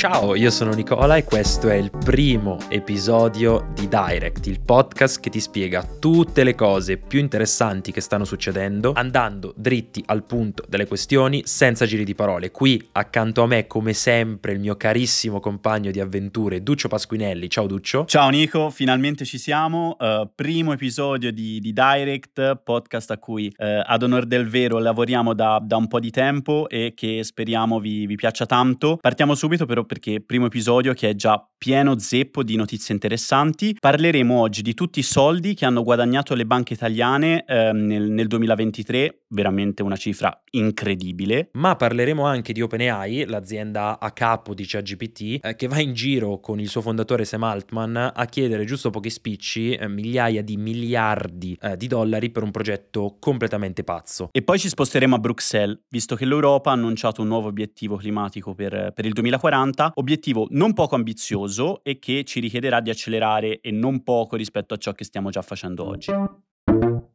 Ciao, io sono Nicola e questo è il primo episodio di Direct, il podcast che ti spiega tutte le cose più interessanti che stanno succedendo, andando dritti al punto delle questioni, senza giri di parole. Qui accanto a me, come sempre, il mio carissimo compagno di avventure, Duccio Pasquinelli. Ciao Duccio. Ciao Nico, finalmente ci siamo. Uh, primo episodio di, di, Direct, podcast a cui uh, ad onor del vero lavoriamo da, da, un po' di tempo e che speriamo vi, vi piaccia tanto. Partiamo subito però perché primo episodio che è già pieno zeppo di notizie interessanti. Parleremo oggi di tutti i soldi che hanno guadagnato le banche italiane eh, nel, nel 2023, veramente una cifra incredibile. Ma parleremo anche di OpenAI, l'azienda a capo di ChatGPT, eh, che va in giro con il suo fondatore Sam Altman a chiedere giusto pochi spicci, eh, migliaia di miliardi eh, di dollari per un progetto completamente pazzo. E poi ci sposteremo a Bruxelles, visto che l'Europa ha annunciato un nuovo obiettivo climatico per, per il 2040 2030, obiettivo non poco ambizioso e che ci richiederà di accelerare e non poco rispetto a ciò che stiamo già facendo oggi. Non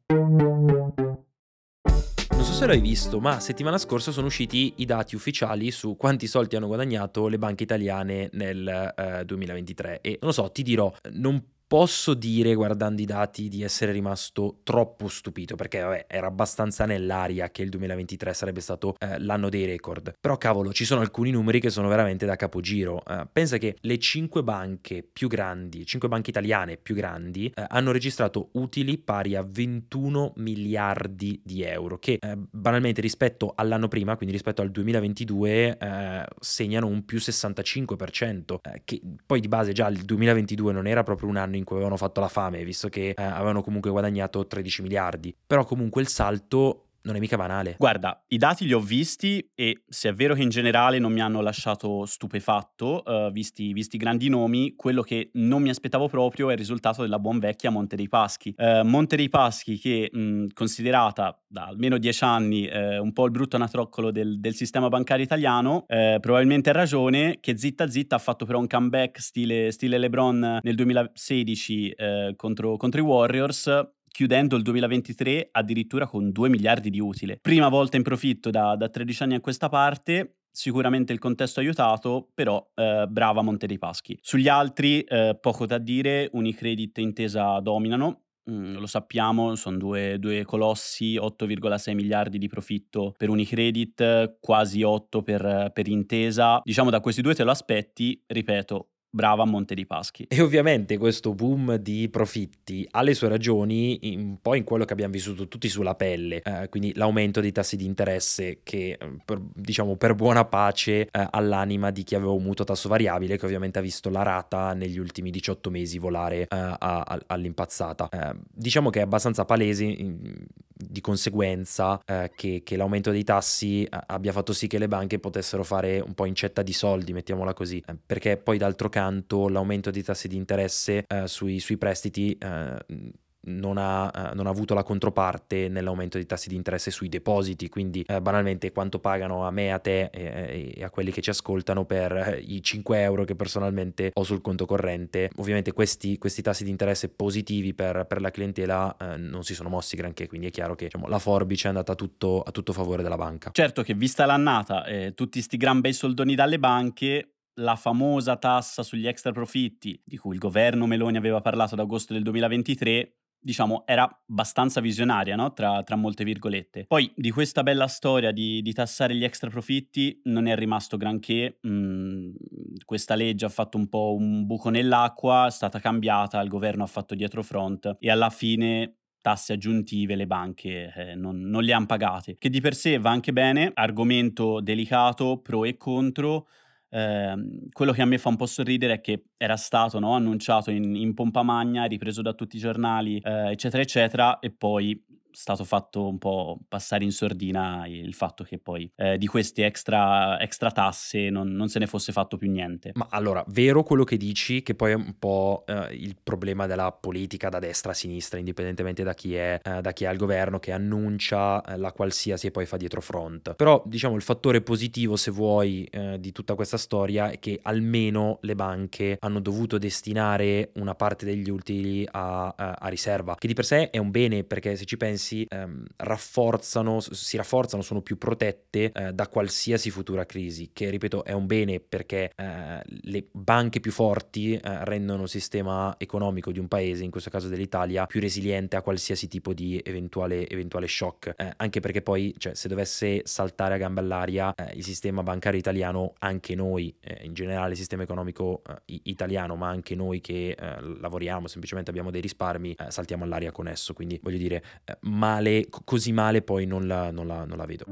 so se l'hai visto, ma settimana scorsa sono usciti i dati ufficiali su quanti soldi hanno guadagnato le banche italiane nel eh, 2023 e non lo so, ti dirò, non Posso dire, guardando i dati, di essere rimasto troppo stupito, perché vabbè, era abbastanza nell'aria che il 2023 sarebbe stato eh, l'anno dei record. Però cavolo, ci sono alcuni numeri che sono veramente da capogiro. Eh, pensa che le 5 banche più grandi, 5 banche italiane più grandi, eh, hanno registrato utili pari a 21 miliardi di euro, che eh, banalmente rispetto all'anno prima, quindi rispetto al 2022, eh, segnano un più 65%, eh, che poi di base già il 2022 non era proprio un anno in cui avevano fatto la fame, visto che eh, avevano comunque guadagnato 13 miliardi. Però comunque il salto non è mica banale. Guarda, i dati li ho visti e se è vero che in generale non mi hanno lasciato stupefatto, uh, visti, visti grandi nomi, quello che non mi aspettavo proprio è il risultato della buon vecchia Monte dei Paschi. Uh, Monte dei Paschi che mh, considerata da almeno dieci anni uh, un po' il brutto anatroccolo del, del sistema bancario italiano, probabilmente ha ragione, che zitta zitta ha fatto però un comeback stile, stile LeBron nel 2016 contro, contro i Warriors chiudendo il 2023 addirittura con 2 miliardi di utile. Prima volta in profitto da, da 13 anni a questa parte, sicuramente il contesto ha aiutato, però eh, brava Monte dei Paschi. Sugli altri eh, poco da dire, Unicredit e Intesa dominano, Mm, lo sappiamo, sono due, due, colossi, 8,6 miliardi di profitto per Unicredit, quasi 8 per, per Intesa. Diciamo da questi due te lo aspetti, ripeto, brava Monte di Paschi. E ovviamente questo boom di profitti ha le sue ragioni un po' in quello che abbiamo vissuto tutti sulla pelle, eh, quindi l'aumento dei tassi di interesse che eh, per, diciamo per buona pace eh, all'anima di chi aveva un mutuo tasso variabile che ovviamente ha visto la rata negli ultimi 18 mesi volare eh, a, a, all'impazzata. Eh, diciamo che è abbastanza palese in, di conseguenza eh, che, che, l'aumento dei tassi abbia fatto sì che le banche potessero fare un po' incetta di soldi, mettiamola così, perché poi d'altro canto canto l'aumento dei tassi di interesse eh, sui, sui, prestiti eh, non ha, uh, non ha, avuto la controparte nell'aumento dei tassi di interesse sui depositi, quindi uh, banalmente quanto pagano a me, a te e, e, a quelli che ci ascoltano per uh, i 5 euro che personalmente ho sul conto corrente. Ovviamente questi, questi tassi di interesse positivi per, per la clientela non si sono mossi granché, quindi è chiaro che diciamo, la forbice è andata a tutto, a tutto favore della banca. Certo che vista l'annata, eh, tutti sti gran bei soldoni dalle banche, la famosa tassa sugli extra profitti di cui il governo Meloni aveva parlato ad agosto del 2023, diciamo, era abbastanza visionaria, no? tra, tra, molte virgolette. Poi di questa bella storia di, di, tassare gli extra profitti non è rimasto granché. Mm, questa legge ha fatto un po' un buco nell'acqua, è stata cambiata, il governo ha fatto dietro front e alla fine tasse aggiuntive le banche eh, non, non le hanno pagate, che di per sé va anche bene, argomento delicato, pro e contro, Ehm, quello che a me fa un po' sorridere è che era stato no, annunciato in, in, pompa magna, ripreso da tutti i giornali, eh, eccetera, eccetera, e poi stato fatto un po' passare in sordina il fatto che poi eh, di queste extra, extra tasse non, non, se ne fosse fatto più niente. Ma allora, vero quello che dici, che poi è un po' eh, il problema della politica da destra a sinistra, indipendentemente da chi è, eh, da chi è al governo, che annuncia eh, la qualsiasi e poi fa dietro front. Però, diciamo, il fattore positivo, se vuoi, eh, di tutta questa storia è che almeno le banche hanno dovuto destinare una parte degli utili a, a, a riserva, che di per sé è un bene, perché se ci pensi si ehm, rafforzano, si rafforzano, sono più protette eh, da qualsiasi futura crisi, che ripeto è un bene perché eh, le banche più forti eh, rendono il sistema economico di un paese, in questo caso dell'Italia, più resiliente a qualsiasi tipo di eventuale, eventuale shock, eh, anche perché poi cioè, se dovesse saltare a gambe all'aria eh, il sistema bancario italiano, anche noi, in generale il sistema economico italiano, ma anche noi che lavoriamo, semplicemente abbiamo dei risparmi, saltiamo all'aria con esso, quindi voglio dire, male, così male poi non la, non la, non la vedo.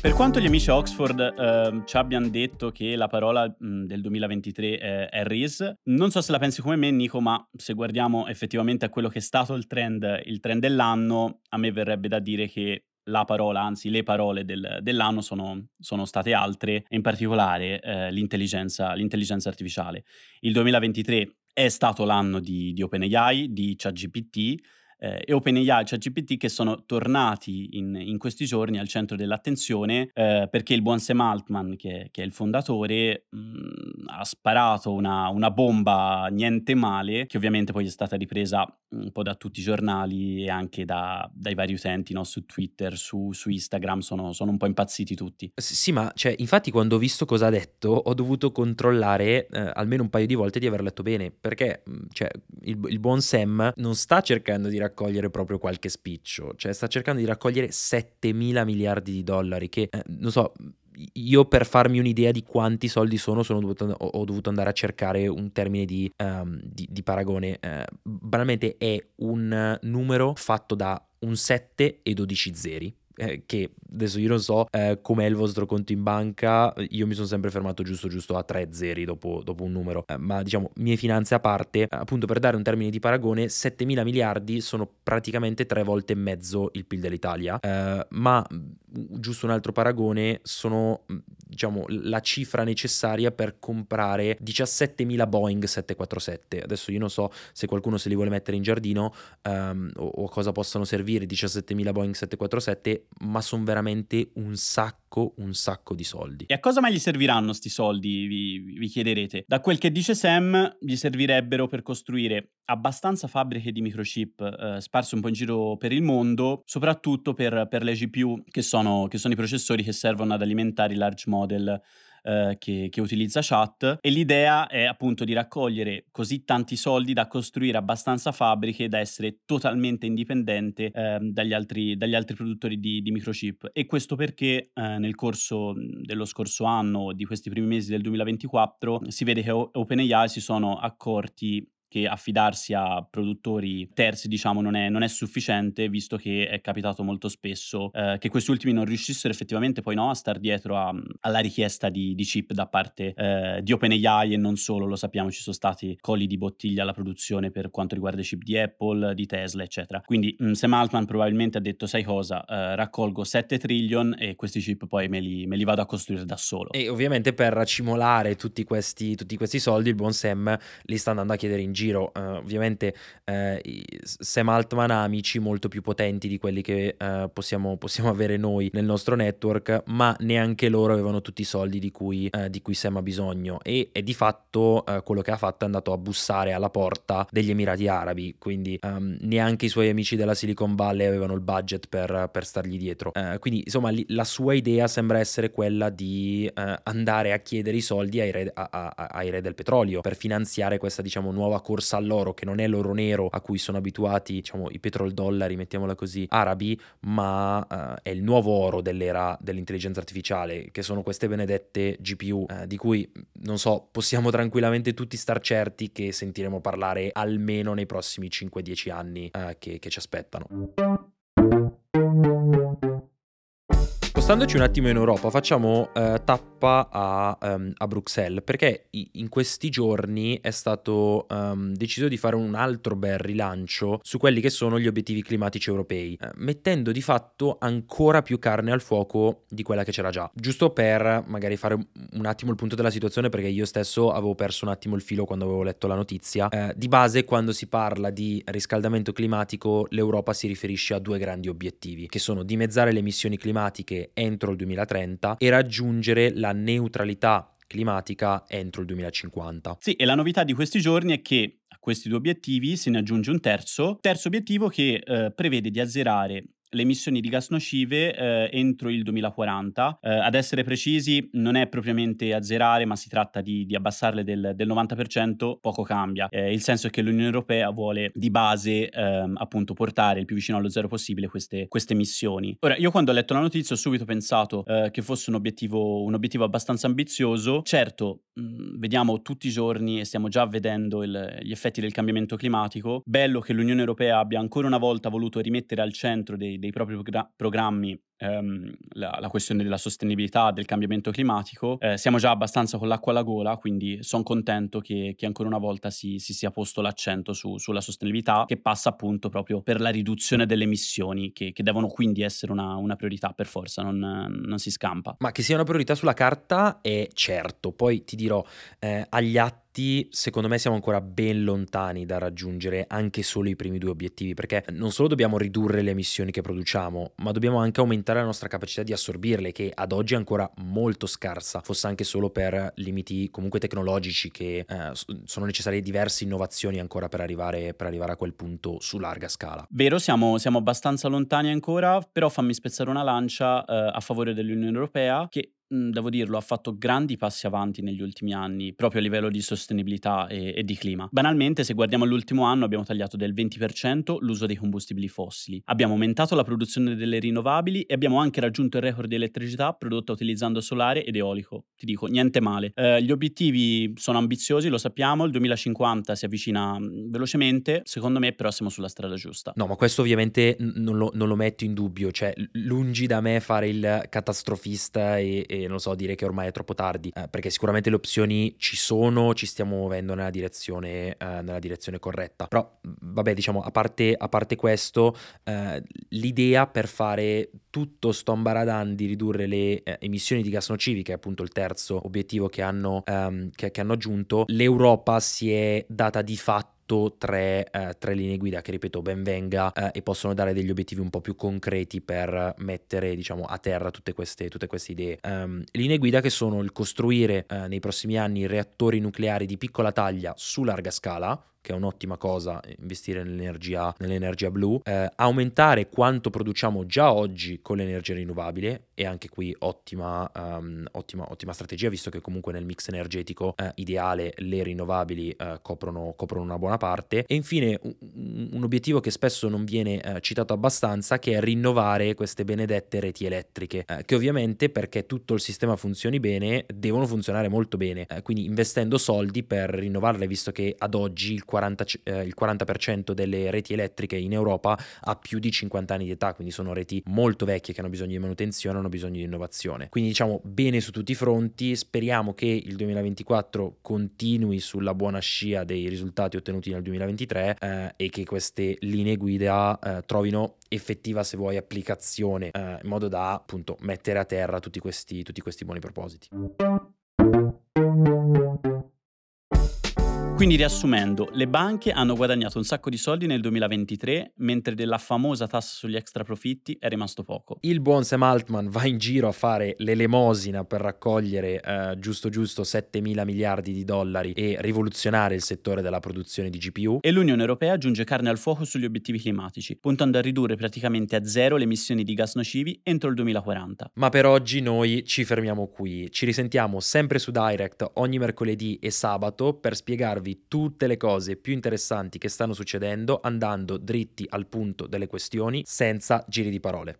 Per quanto gli amici Oxford eh, ci abbiano detto che la parola mh, del 2023 è, è RIS, non so se la pensi come me Nico, ma se guardiamo effettivamente a quello che è stato il trend, il trend dell'anno, a me verrebbe da dire che la parola, anzi le parole del, dell'anno sono, sono, state altre, in particolare eh, l'intelligenza, l'intelligenza, artificiale. Il 2023 è stato l'anno di, di OpenAI, di ChatGPT, eh, e OpenAI e ChatGPT che sono tornati in, in, questi giorni al centro dell'attenzione eh, perché il buon Sam Altman, che, che è il fondatore, mh, mm, ha sparato una, una, bomba niente male, che ovviamente poi è stata ripresa un po' da tutti i giornali e anche da, dai vari utenti no? su Twitter, su, su Instagram, sono, sono, un po' impazziti tutti. Sì, ma cioè, infatti quando ho visto cosa ha detto ho dovuto controllare eh, almeno un paio di volte di aver letto bene, perché mm, cioè, il, il buon Sam non sta cercando di raccogliere proprio qualche spiccio, cioè sta cercando di raccogliere 7 mila miliardi di dollari che, eh, non so, io per farmi un'idea di quanti soldi sono, sono dovuto, ho, dovuto andare a cercare un termine di, um, di, di paragone. Uh, banalmente è un numero fatto da un 7 e 12 zeri eh, che adesso io non so eh, com'è il vostro conto in banca, io mi sono sempre fermato giusto giusto a tre zeri dopo, dopo un numero, eh, ma diciamo mie finanze a parte, appunto per dare un termine di paragone, 7 mila miliardi sono praticamente tre volte e mezzo il PIL dell'Italia, eh, ma giusto un altro paragone, sono diciamo la cifra necessaria per comprare 17.000 Boeing 747. Adesso io non so se qualcuno se li vuole mettere in giardino um, o, o, cosa possano servire 17.000 Boeing 747, ma sono veramente un sacco, un sacco di soldi. E a cosa mai gli serviranno sti soldi, vi, vi chiederete? Da quel che dice Sam, gli servirebbero per costruire abbastanza fabbriche di microchip eh, sparse un po' in giro per il mondo, soprattutto per, per le GPU, che sono, che sono, i processori che servono ad alimentare i large model eh, che, che, utilizza chat. E l'idea è appunto di raccogliere così tanti soldi da costruire abbastanza fabbriche da essere totalmente indipendente eh, dagli, altri, dagli, altri, produttori di, di, microchip. E questo perché eh, nel corso dello scorso anno, di questi primi mesi del 2024, si vede che OpenAI si sono accorti che affidarsi a produttori terzi, diciamo, non è, non è sufficiente, visto che è capitato molto spesso eh, che questi ultimi non riuscissero effettivamente poi no, a star dietro a, alla richiesta di, di, chip da parte eh, di OpenAI e non solo, lo sappiamo, ci sono stati colli di bottiglia alla produzione per quanto riguarda i chip di Apple, di Tesla, eccetera. Quindi mh, mm, Sam Altman probabilmente ha detto, sai cosa, eh, raccolgo 7 trillion e questi chip poi me li, me li, vado a costruire da solo. E ovviamente per racimolare tutti questi, tutti questi soldi il buon Sam li sta andando a chiedere in giro. Uh, ovviamente uh, Sam Altman ha amici molto più potenti di quelli che uh, possiamo, possiamo, avere noi nel nostro network, ma neanche loro avevano tutti i soldi di cui, di cui Sam ha bisogno. E, e di fatto quello che ha fatto è andato a bussare alla porta degli Emirati Arabi, quindi um, neanche i suoi amici della Silicon Valley avevano il budget per, per stargli dietro. quindi insomma li, la sua idea sembra essere quella di andare a chiedere i soldi ai re, a, a, ai re del petrolio per finanziare questa diciamo nuova corsa all'oro, che non è l'oro nero a cui sono abituati, diciamo, i petrodollari, mettiamola così, arabi, ma uh, è il nuovo oro dell'era dell'intelligenza artificiale, che sono queste benedette GPU, uh, eh, di cui, non so, possiamo tranquillamente tutti star certi che sentiremo parlare almeno nei prossimi 5-10 anni uh, che, che ci aspettano. Spostandoci un attimo in Europa, facciamo uh, tappa a, um, a, Bruxelles perché in questi giorni è stato um, deciso di fare un altro bel rilancio su quelli che sono gli obiettivi climatici europei, uh, mettendo di fatto ancora più carne al fuoco di quella che c'era già. Giusto per magari fare un attimo il punto della situazione, perché io stesso avevo perso un attimo il filo quando avevo letto la notizia. Uh, di base, quando si parla di riscaldamento climatico, l'Europa si riferisce a due grandi obiettivi, che sono dimezzare le emissioni climatiche entro il 2030 e raggiungere la neutralità climatica entro il 2050. Sì, e la novità di questi giorni è che questi due obiettivi se ne aggiunge un terzo, terzo obiettivo che eh, prevede di azzerare le emissioni di gas nocive eh, entro il 2040. Eh, ad essere precisi, non è propriamente azzerare, ma si tratta di, di abbassarle del, del, 90%, poco cambia. Eh, il senso è che l'Unione Europea vuole di base ehm, appunto portare il più vicino allo zero possibile queste, queste, emissioni. Ora, io quando ho letto la notizia ho subito pensato eh, che fosse un obiettivo, un obiettivo abbastanza ambizioso. Certo, mh, mm, vediamo tutti i giorni e stiamo già vedendo il, gli effetti del cambiamento climatico. Bello che l'Unione Europea abbia ancora una volta voluto rimettere al centro dei dei, propri progra- programmi ehm, la, la, questione della sostenibilità, del cambiamento climatico, eh, siamo già abbastanza con l'acqua alla gola, quindi sono contento che, che, ancora una volta si, si, sia posto l'accento su, sulla sostenibilità, che passa appunto proprio per la riduzione delle emissioni, che, che devono quindi essere una, una priorità per forza, non, non, si scampa. Ma che sia una priorità sulla carta è certo, poi ti dirò, eh, agli atti secondo me siamo ancora ben lontani da raggiungere anche solo i primi due obiettivi, perché non solo dobbiamo ridurre le emissioni che produciamo, ma dobbiamo anche aumentare aumentare la nostra capacità di assorbirle, che ad oggi è ancora molto scarsa, fosse anche solo per limiti comunque tecnologici che eh, sono necessarie diverse innovazioni ancora per arrivare, per arrivare, a quel punto su larga scala. Vero, siamo, siamo abbastanza lontani ancora, però fammi spezzare una lancia eh, a favore dell'Unione Europea che devo dirlo, ha fatto grandi passi avanti negli ultimi anni, proprio a livello di sostenibilità e, e di clima. Banalmente, se guardiamo all'ultimo anno, abbiamo tagliato del 20% l'uso dei combustibili fossili, abbiamo aumentato la produzione delle rinnovabili e abbiamo anche raggiunto il record di elettricità prodotta utilizzando solare ed eolico. Ti dico, niente male. Eh, gli obiettivi sono ambiziosi, lo sappiamo, il 2050 si avvicina velocemente, secondo me però siamo sulla strada giusta. No, ma questo ovviamente non lo, non lo metto in dubbio, cioè lungi da me fare il catastrofista e, e non so, dire che ormai è troppo tardi, eh, perché sicuramente le opzioni ci sono, ci stiamo muovendo nella direzione, eh, nella direzione corretta. Però, vabbè, diciamo, a parte, a parte questo, eh, l'idea per fare tutto sto ambaradan di ridurre le eh, emissioni di gas nocivi, che è appunto il terzo obiettivo che hanno, ehm, che, che hanno aggiunto, l'Europa si è data di fatto tre, eh, tre, linee guida che ripeto ben venga eh, e possono dare degli obiettivi un po' più concreti per mettere diciamo a terra tutte queste, tutte queste idee. Um, linee guida che sono il costruire eh, nei prossimi anni reattori nucleari di piccola taglia su larga scala che è un'ottima cosa, investire nell'energia, nell'energia blu, eh, aumentare quanto produciamo già oggi con l'energia rinnovabile e anche qui ottima, um, ottima, ottima strategia visto che comunque nel mix energetico eh, ideale le rinnovabili eh, coprono, coprono, una buona parte. E infine un, un obiettivo che spesso non viene eh, citato abbastanza che è rinnovare queste benedette reti elettriche. Eh, che ovviamente perché tutto il sistema funzioni bene devono funzionare molto bene. Eh, quindi investendo soldi per rinnovarle visto che ad oggi il 40, eh, il 40% delle reti elettriche in Europa ha più di 50 anni di età, quindi sono reti molto vecchie che hanno bisogno di manutenzione, hanno bisogno di innovazione. Quindi diciamo bene su tutti i fronti, speriamo che il 2024 continui sulla buona scia dei risultati ottenuti nel 2023 eh, e che queste linee guida eh, trovino effettiva, se vuoi, applicazione eh, in modo da appunto mettere a terra tutti questi, tutti questi buoni propositi. Quindi riassumendo, le banche hanno guadagnato un sacco di soldi nel 2023, mentre della famosa tassa sugli extra profitti è rimasto poco. Il buon Sam Altman va in giro a fare l'elemosina per raccogliere eh, giusto giusto 7 mila miliardi di dollari e rivoluzionare il settore della produzione di GPU. E l'Unione Europea aggiunge carne al fuoco sugli obiettivi climatici, puntando a ridurre praticamente a zero le emissioni di gas nocivi entro il 2040. Ma per oggi noi ci fermiamo qui. Ci risentiamo sempre su Direct ogni mercoledì e sabato per spiegarvi spiegarvi tutte le cose più interessanti che stanno succedendo andando dritti al punto delle questioni senza giri di parole.